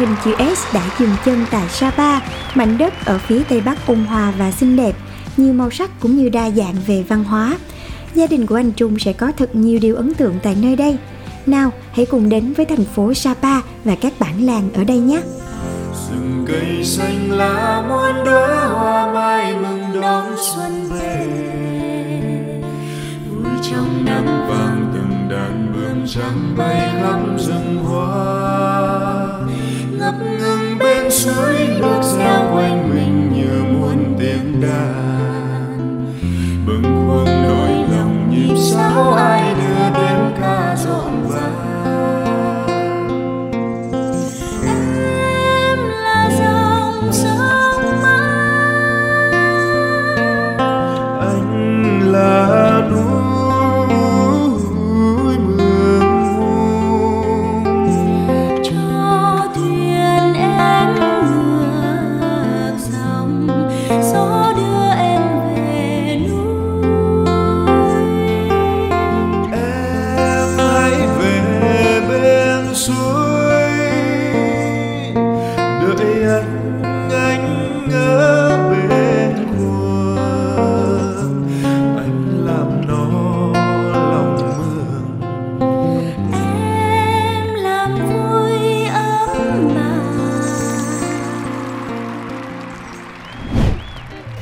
Hình chữ S đã dừng chân tại Sapa, mảnh đất ở phía tây bắc ôn hòa và xinh đẹp, nhiều màu sắc cũng như đa dạng về văn hóa. Gia đình của anh Trung sẽ có thật nhiều điều ấn tượng tại nơi đây. Nào, hãy cùng đến với thành phố Sapa và các bản làng ở đây nhé. rừng cây xanh lá muôn đóa hoa mai mừng đón xuân về vui trong nắng vàng từng đàn bướm trắng bay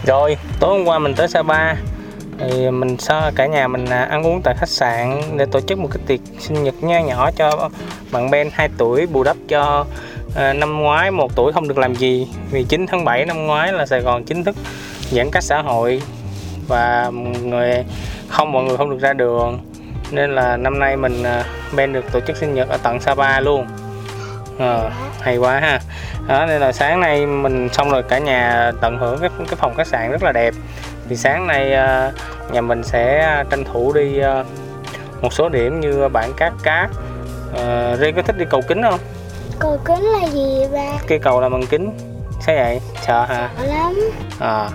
Rồi, tối hôm qua mình tới Sapa. Thì mình sơ cả nhà mình à, ăn uống tại khách sạn để tổ chức một cái tiệc sinh nhật nho nhỏ cho bạn Ben 2 tuổi bù đắp cho à, năm ngoái một tuổi không được làm gì. Vì 9 tháng 7 năm ngoái là Sài Gòn chính thức giãn cách xã hội và người không mọi người không được ra đường. Nên là năm nay mình à, Ben được tổ chức sinh nhật ở tận Sapa luôn. Ờ, hay quá ha. Đó nên là sáng nay mình xong rồi cả nhà tận hưởng cái cái phòng khách sạn rất là đẹp. Thì sáng nay ờ, nhà mình sẽ tranh thủ đi ờ, một số điểm như bản cát cát. Uh, Riêng có thích đi cầu kính không? cầu kính là gì ba Cây cầu là bằng kính. Sao vậy? Sợ hả? sợ lắm. À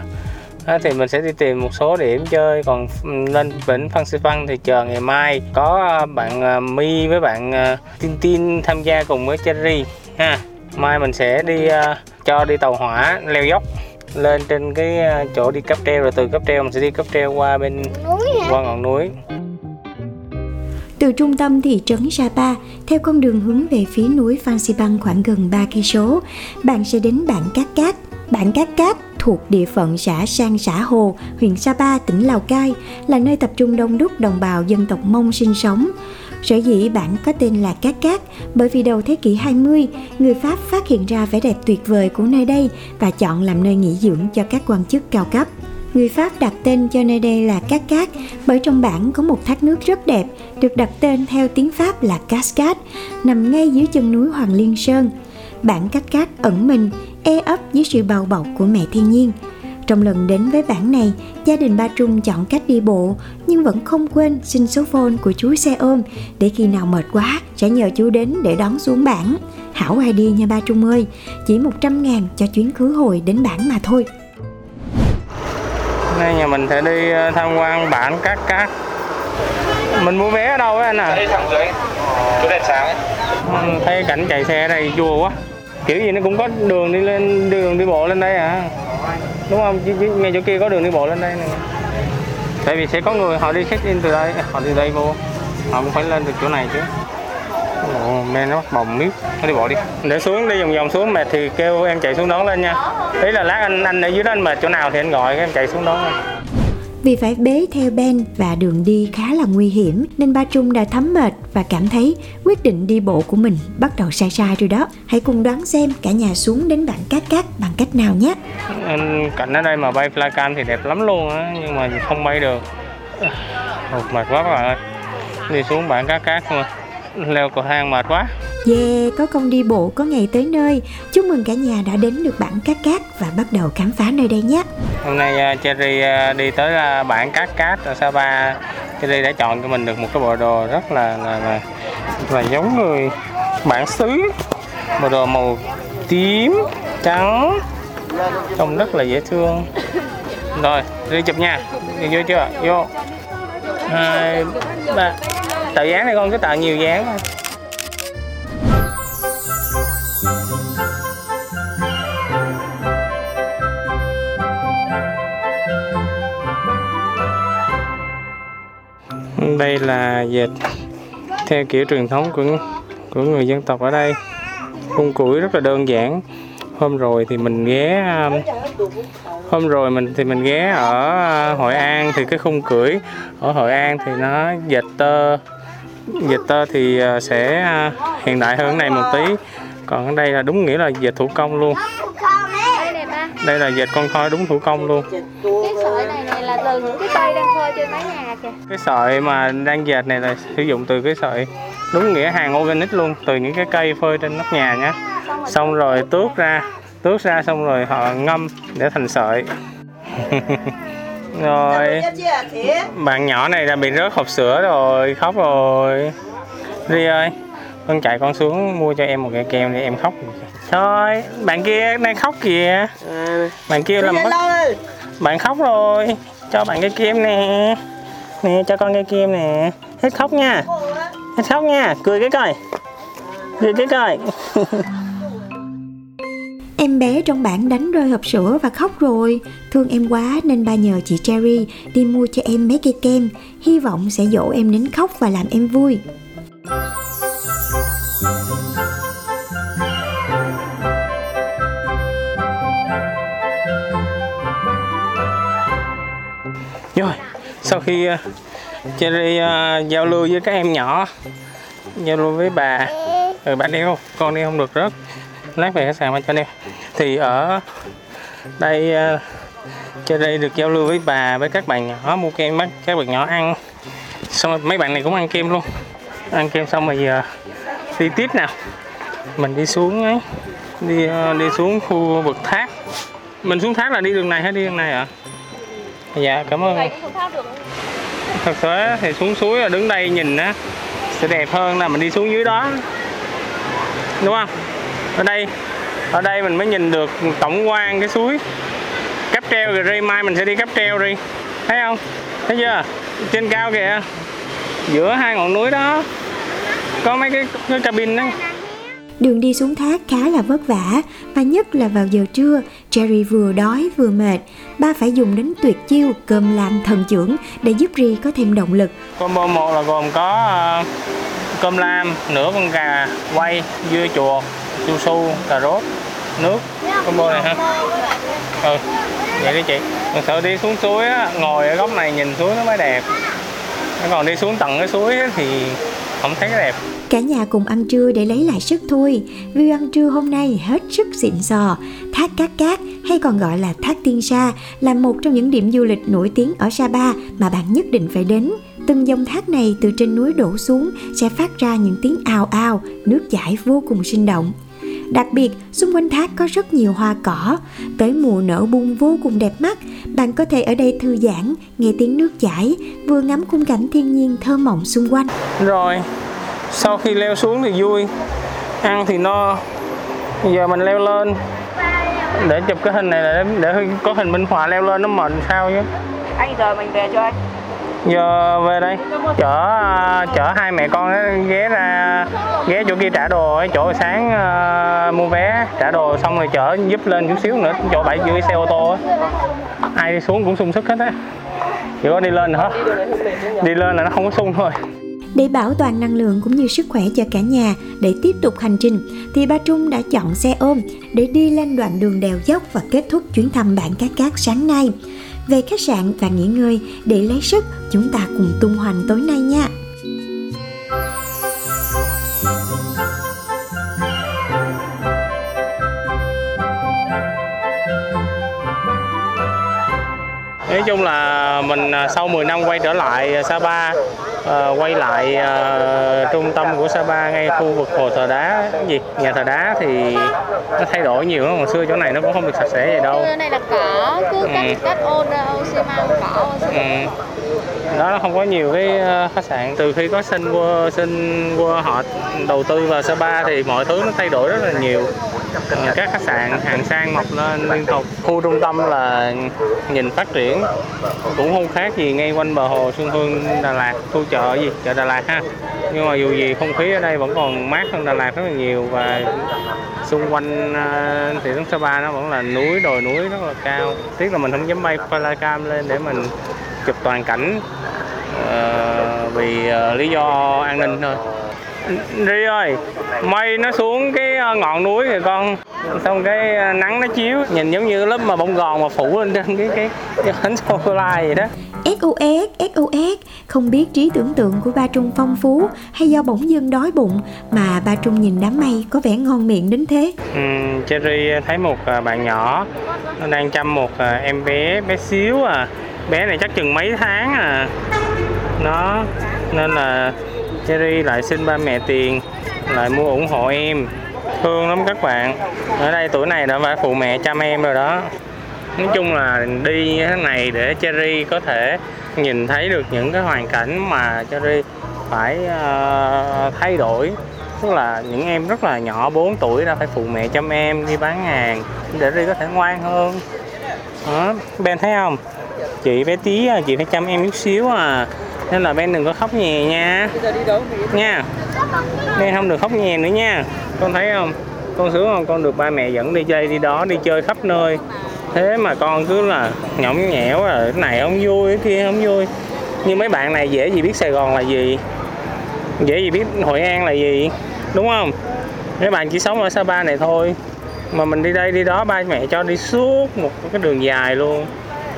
đó, thì mình sẽ đi tìm một số điểm chơi. Còn lên vịnh Phan Xi Phan thì chờ ngày mai có bạn ờ, My với bạn ờ, Tin Tin tham gia cùng với Cherry ha. Mai mình sẽ đi ờ, cho đi tàu hỏa leo dốc lên trên cái ờ, chỗ đi cáp treo. Rồi từ cáp treo mình sẽ đi cáp treo qua bên qua ngọn núi. Từ trung tâm thị trấn Sapa, theo con đường hướng về phía núi Phan Xipang khoảng gần 3 cây số, bạn sẽ đến bản Cát Cát. Bản Cát Cát thuộc địa phận xã Sang Xã Hồ, huyện Sapa, tỉnh Lào Cai, là nơi tập trung đông đúc đồng bào dân tộc Mông sinh sống. Sở dĩ bản có tên là Cát Cát bởi vì đầu thế kỷ 20, người Pháp phát hiện ra vẻ đẹp tuyệt vời của nơi đây và chọn làm nơi nghỉ dưỡng cho các quan chức cao cấp. Người Pháp đặt tên cho nơi đây là Cát Cát bởi trong bản có một thác nước rất đẹp được đặt tên theo tiếng Pháp là Cascade, nằm ngay dưới chân núi Hoàng Liên Sơn. Bản Cát Cát ẩn mình, e ấp dưới sự bao bọc của mẹ thiên nhiên. Trong lần đến với bản này, gia đình ba Trung chọn cách đi bộ nhưng vẫn không quên xin số phone của chú xe ôm để khi nào mệt quá sẽ nhờ chú đến để đón xuống bản. Hảo idea nha ba Trung ơi, chỉ 100 ngàn cho chuyến khứ hồi đến bản mà thôi. nay nhà mình sẽ đi ờ, tham quan bản Cát Cát mình mua vé ở đâu ấy anh à? Đây thẳng dưới chỗ đèn sáng ấy. Ừ, thấy cảnh chạy xe ở đây chua quá kiểu gì nó cũng có đường đi lên đường đi bộ lên đây à. Đúng không? Chứ, chứ ngay chỗ kia có đường đi bộ lên đây nè. Tại vì sẽ có người họ đi check in từ đây họ đi đây vô. Họ cũng phải lên từ chỗ này chứ. Ồ, men nó bắt bồng miết. Nó đi bộ đi. Để xuống đi vòng vòng xuống mệt thì kêu em chạy xuống đón lên nha. Ý là lát anh anh ở dưới đó anh mệt chỗ nào thì anh gọi em chạy xuống đón lên. Vì phải bế theo Ben và đường đi khá là nguy hiểm nên ba Trung đã thấm mệt và cảm thấy quyết định đi bộ của mình bắt đầu sai sai rồi đó. Hãy cùng đoán xem cả nhà xuống đến bản Cát Cát bằng cách nào nhé. Cảnh ở đây mà bay flycam thì đẹp lắm luôn á, nhưng mà không bay được. Mệt quá các bạn ơi. Đi xuống bản Cát Cát mà leo cầu thang mệt quá. Yeah, có công đi bộ có ngày tới nơi. Chúc mừng cả nhà đã đến được bản Cát Cát và bắt đầu khám phá nơi đây nhé. Hôm nay uh, Cherry uh, đi tới à, uh, bản Cát Cát ở Sapa. Cherry đã chọn cho mình được một cái bộ đồ rất là là là, là giống người bản xứ. Bộ đồ màu tím, trắng, trông rất là dễ thương. Rồi, đi chụp nha. Đi vô chưa? Vô. Hai, ba. Tạo dáng này con cứ tạo nhiều dáng thôi. Đây là dệt theo kiểu truyền thống của của người dân tộc ở đây. Khung củi rất là đơn giản. Hôm rồi thì mình ghé um, hôm rồi mình thì mình ghé ở uh, Hội An thì cái khung cưỡi ở Hội An thì nó dệt tơ. Dệt tơ thì uh, sẽ uh, hiện đại hơn này một tí. Còn ở đây là đúng nghĩa là dệt thủ công luôn. Đây là dệt con thoi đúng thủ công luôn. Cái sợi này này là từ đang phơi trên mái nhà kìa. Cái sợi mà đang dệt này là sử dụng từ cái sợi đúng nghĩa hàng organic luôn từ những cái cây phơi trên nóc nhà nhé xong rồi tước ra tước ra xong rồi họ ngâm để thành sợi. Rồi. Bạn nhỏ này đã bị rớt hộp sữa rồi khóc rồi. Đi ơi con chạy con xuống mua cho em một cái kem để em khóc. Thôi bạn kia đang khóc kìa. Bạn kia làm mất bạn khóc rồi cho bạn cái kem nè. Nè, cho con cái kem nè. Hết khóc nha. Hết khóc nha. Cười cái coi. Cười cái coi. Em bé trong bản đánh rơi hộp sữa và khóc rồi. Thương em quá nên ba nhờ chị Cherry đi mua cho em mấy cây kem. Hy vọng sẽ dỗ em đến khóc và làm em vui. Khi ờ, Cherry uh, giao lưu với các em nhỏ giao lưu với bà. Ừ, bạn đeo con đeo không được rớt. Lát về khách sạn mà cho đeo thì ở đây uh, Cherry được giao lưu với bà với các bạn nhỏ mua kem bắt các bạn nhỏ ăn. Xong rồi mấy bạn này cũng ăn kem luôn. Ăn kem xong rồi giờ đi tiếp nào. Mình đi xuống ấy đi uh, đi xuống khu vực thác. Mình xuống thác là đi đường này hay đi đường này ạ? À? dạ cảm ơn thật sự thì xuống suối là đứng đây nhìn á sẽ đẹp hơn là mình đi xuống dưới đó. Đúng không? Ở đây ở đây mình mới nhìn được tổng quan cái suối. Cáp treo rồi đi mai mình sẽ đi cáp treo đi. Thấy không? Thấy chưa? Trên cao kìa. Giữa hai ngọn núi đó. Có mấy cái, cái cabin đó Đường đi xuống thác khá là vất vả và nhất là vào giờ trưa, Jerry vừa đói vừa mệt. Ba phải dùng đến tuyệt chiêu cơm lam thần trưởng để giúp Ri có thêm động lực. Combo 1 là gồm có ờ, cơm lam, nửa con gà, quay, dưa chuột, su su, cà rốt, nước. Combo này ha. Ừ, vậy đi chị. Mình sợ đi xuống suối á, ngồi ở góc này nhìn suối nó mới đẹp. Còn đi xuống tận cái suối thì không thấy đẹp Cả nhà cùng ăn trưa để lấy lại sức thôi. View ăn trưa hôm nay hết sức xịn sò. Thác Cát Cát hay còn gọi là Thác Tiên Sa là một trong những điểm du lịch nổi tiếng ở Sapa mà bạn nhất định phải đến. Từng dòng thác này từ trên núi đổ xuống sẽ phát ra những tiếng ào ào, nước chảy vô cùng sinh động. Đặc biệt, xung quanh thác có rất nhiều hoa cỏ, tới mùa nở bung vô cùng đẹp mắt. Bạn có thể ở đây thư giãn, nghe tiếng nước chảy, vừa ngắm khung cảnh thiên nhiên thơ mộng xung quanh. Rồi, sau khi leo xuống thì vui. Ăn thì no. Giờ mình leo lên. Để chụp cái hình này để, để có hình minh họa leo lên nó mệt sao chứ. Anh giờ mình về cho anh. Giờ về đây. Chở chở hai mẹ con ghé ra ghé chỗ kia trả đồ ở chỗ sáng uh, mua vé trả đồ xong rồi chở giúp lên chút xíu nữa. Chỗ bãi dưới xe ô tô á ai đi xuống cũng sung sức hết á. Chỉ có đi lên nữa đi lên là nó không có sung thôi để bảo toàn năng lượng cũng như sức khỏe cho cả nhà, để tiếp tục hành trình, thì ba Trung đã chọn xe ôm để đi lên đoạn đường đèo dốc và kết thúc chuyến thăm bản Cát Cát sáng nay. về khách sạn và nghỉ ngơi, để lấy sức, chúng ta cùng tung hoành tối nay nha nói chung là mình à, sau 10 năm quay trở lại à, Sapa à, quay lại à, trung tâm của Sapa ngay khu vực hồ thờ đá. Cái gì? Nhà thờ đá thì nó thay đổi nhiều lắm hồi xưa chỗ này nó cũng không được sạch sẽ vậy đâu. Cái này là cỏ, cứ Ừ. cắt ô ô xi măng cỏ ô xi ừ đó, nó không có nhiều cái ờ, khách sạn. Từ khi có sinh qua sinh qua họ đầu tư vào Sapa thì mọi thứ nó thay đổi rất là nhiều. Các khách sạn, hàng sang mọc lên, liên tục. Khu trung tâm là nhìn phát triển. Cũng không khác gì ngay quanh bờ hồ Xuân Hương, Đà Lạt, khu chợ gì, chợ Đà Lạt ha. Nhưng mà dù gì, không khí ở đây vẫn còn mát hơn Đà Lạt rất là nhiều và xung quanh ờ, thị trấn Sapa nó vẫn là núi, đồi núi rất là cao. Tiếc là mình không dám bay flycam lên để mình chụp toàn cảnh ờ, vì ờ, lý do an ninh thôi. Ri ơi mây nó xuống cái ờ, ngọn núi rồi con. Xong cái nắng nó chiếu nhìn giống như lớp mà bông gòn mà phủ lên trên cái cái cái bánh sô cô la vậy đó. SOS, SOS, không biết trí tưởng tượng của ba Trung phong phú hay do bỗng dưng đói bụng mà ba Trung nhìn đám mây có vẻ ngon miệng đến thế. Ừm, Cherry thấy một bạn nhỏ nó đang chăm một em bé bé xíu à bé này chắc chừng mấy tháng à. Nó nên là Cherry lại xin ba mẹ tiền lại mua ủng hộ em. Thương lắm các bạn. Ở đây tuổi này đã phải phụ mẹ chăm em rồi đó. Nói chung là đi như thế này để Cherry có thể nhìn thấy được những cái hoàn cảnh mà Cherry phải uh, thay đổi. Tức là những em rất là nhỏ 4 tuổi đã phải phụ mẹ chăm em đi bán hàng để Cherry có thể ngoan hơn. Đó Ben thấy không? Chị bé tí à, chị phải chăm em chút xíu à. Nên là bên đừng có khóc nhè nha. Nha. Bên không được khóc nhè nữa nha. Con thấy không? Con sướng không? Con được ba mẹ dẫn đi chơi đi đó đi chơi khắp nơi. Thế mà con cứ là nhõng nhẽo rồi cái này không vui cái kia không vui. Nhưng mấy bạn này dễ gì biết Sài Gòn là gì? Dễ gì biết Hội An là gì? Đúng không? Mấy bạn chỉ sống ở Sapa này thôi. Mà mình đi đây đi đó ba mẹ cho đi suốt một cái đường dài luôn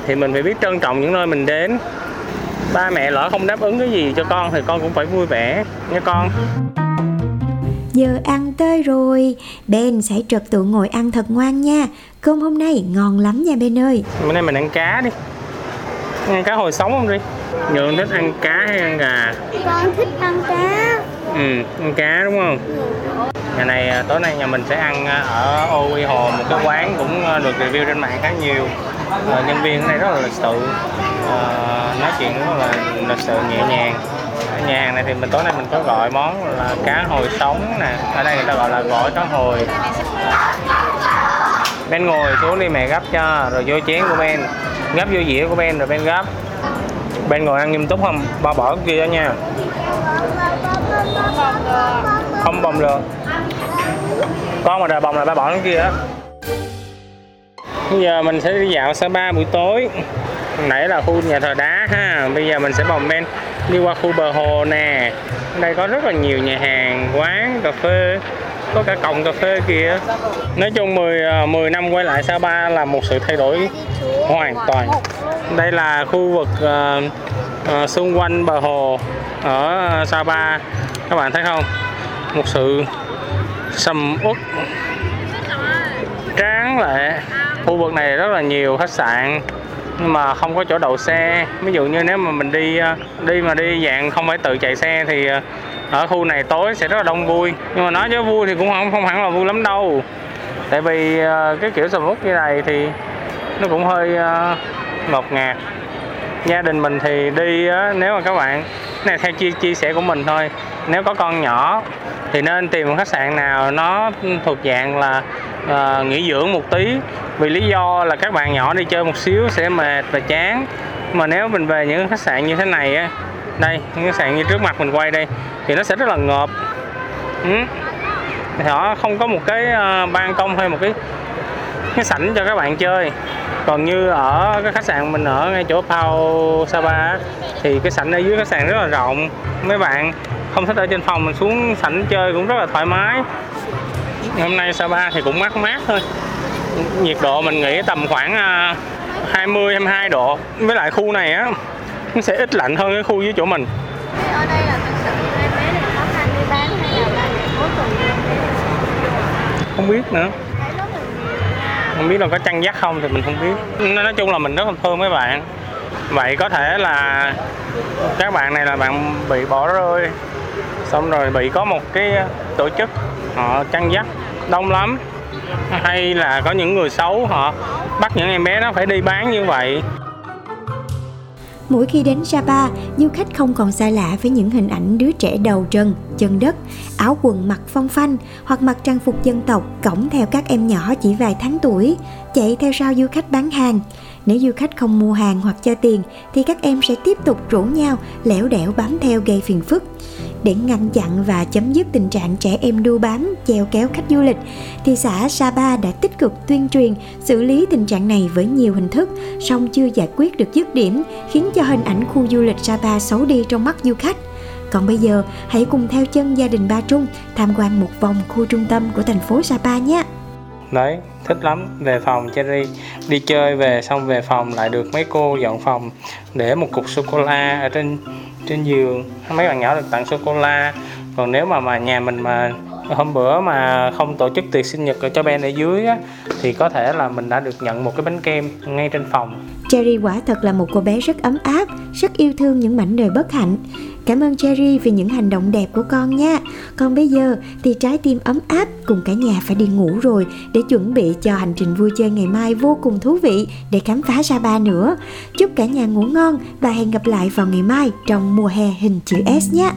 thì mình phải biết trân trọng những nơi mình đến. Ba mẹ lỡ không đáp ứng cái gì cho con thì con cũng phải vui vẻ nha con. Giờ ăn tới rồi, Ben sẽ trật tự ngồi ăn thật ngoan nha. Cơm hôm nay ngon lắm nha Ben ơi. bữa nay mình ăn cá đi. Ăn cá hồi sống không đi? Nhường thích ăn cá hay ăn gà? Con thích ăn cá. ừ ăn cá đúng không? Nhà này à, tối nay nhà mình sẽ ăn à, ở ô quy hồ một cái quán cũng à, được review trên mạng khá nhiều à, nhân viên ở đây rất là lịch sự. À, nói chuyện rất là lịch sự nhẹ nhàng. Ở nhà hàng này thì mình tối nay mình có gọi món là cá hồi sống nè. Ở đây người ta gọi là gỏi cá hồi. Ben ngồi xuống đi mẹ gấp cho rồi vô chén của Ben. Gấp vô dĩa của Ben rồi Ben gấp. Ben ngồi ăn nghiêm túc không? Ba bỏ cái kia đó nha. Không bồng được con mà đòi bồng là ba bỏ cái kia á bây giờ mình sẽ đi dạo Sapa buổi tối. Hồi nãy là khu nhà thờ đá ha. Bây giờ mình sẽ bồng men đi qua khu bờ hồ nè. Ở đây có rất là nhiều nhà hàng quán cà phê. Có cả cổng cà phê kìa. Nói chung 10 10 à, năm quay lại Sapa là một sự thay đổi hoàn toàn. Đây là khu vực uh, uh, xung quanh bờ hồ ở Sa Pa. các bạn thấy không? Một sự sầm uất tráng lệ khu vực này rất là nhiều khách sạn nhưng mà không có chỗ đậu xe. Ví dụ như nếu mà mình đi ờ, đi mà đi dạng không phải tự chạy xe thì ờ, ở khu này tối sẽ rất là đông vui. Nhưng mà nói chứ vui thì cũng không không hẳn là vui lắm đâu. Tại vì ờ, cái kiểu sầm uất như này thì nó cũng hơi ờ, ngột ngạt. Gia đình mình thì đi nếu mà các bạn này theo chia chia sẻ của mình thôi. Nếu có con nhỏ thì nên tìm một khách sạn nào nó thuộc dạng là uh, nghỉ dưỡng một tí. Vì lý do là các bạn nhỏ đi chơi một xíu sẽ mệt và chán. Mà nếu mình về những khách sạn như thế này á đây những khách sạn như trước mặt mình quay đây thì nó sẽ rất là ngợp. Ừ. Họ không có một cái ờ, ban công hay một cái cái sảnh cho các bạn chơi còn như ở cái khách sạn mình ở ngay chỗ Pau Sapa thì cái sảnh ở dưới khách sạn rất là rộng. Mấy bạn không thích ở trên phòng mình xuống sảnh chơi cũng rất là thoải mái. Hôm nay Sapa thì cũng mát mát thôi. Nhiệt độ mình nghĩ tầm khoảng à, 20 22 độ. Với lại khu này á nó sẽ ít lạnh hơn cái khu dưới chỗ mình. Ở đây là thực sự này bán hay là không biết nữa thấy rất là nhiều không biết là có chăn dắt không thì mình không biết. Nói chung là mình rất là thương mấy bạn. Vậy có thể là các bạn này là bạn bị bỏ rơi, xong rồi bị có một cái tổ chức họ chăn dắt đông lắm. Hay là có những người xấu họ bắt những em bé nó phải đi bán như vậy. Mỗi khi đến Sapa, du khách không còn xa lạ với những hình ảnh đứa trẻ đầu trần, chân đất, áo quần mặc phong phanh hoặc mặc trang phục dân tộc cõng theo các em nhỏ chỉ vài tháng tuổi, chạy theo sau du khách bán hàng. Nếu du khách không mua hàng hoặc cho tiền thì các em sẽ tiếp tục rủ nhau lẻo đẻo bám theo gây phiền phức. Để ngăn chặn và chấm dứt tình trạng trẻ em đu bám, chèo kéo khách du lịch, thì xã Sapa đã tích cực tuyên truyền, xử lý tình trạng này với nhiều hình thức, song chưa giải quyết được dứt điểm, khiến cho hình ảnh khu du lịch Sapa xấu đi trong mắt du khách. Còn bây giờ, hãy cùng theo chân gia đình Ba Trung tham quan một vòng khu trung tâm của thành phố Sapa nhé đấy thích lắm. Về phòng cherry. Đi chơi về xong về phòng lại được mấy cô dọn phòng để một cục sô cô la ở trên trên giường. Mấy bạn nhỏ được tặng sô cô la còn nếu mà mà nhà mình mà hôm bữa mà không tổ chức tiệc sinh nhật cho Ben ở dưới á, thì có thể là mình đã được nhận một cái bánh kem ngay trên phòng. Cherry quả thật là một cô bé rất ấm áp, rất yêu thương những mảnh đời bất hạnh. Cảm ơn Cherry vì những hành động đẹp của con nha. Còn bây giờ thì trái tim ấm áp cùng cả nhà phải đi ngủ rồi để chuẩn bị cho hành trình vui chơi ngày mai vô cùng thú vị để khám phá Sapa nữa. Chúc cả nhà ngủ ngon và hẹn gặp lại vào ngày mai trong mùa hè hình chữ S nhé.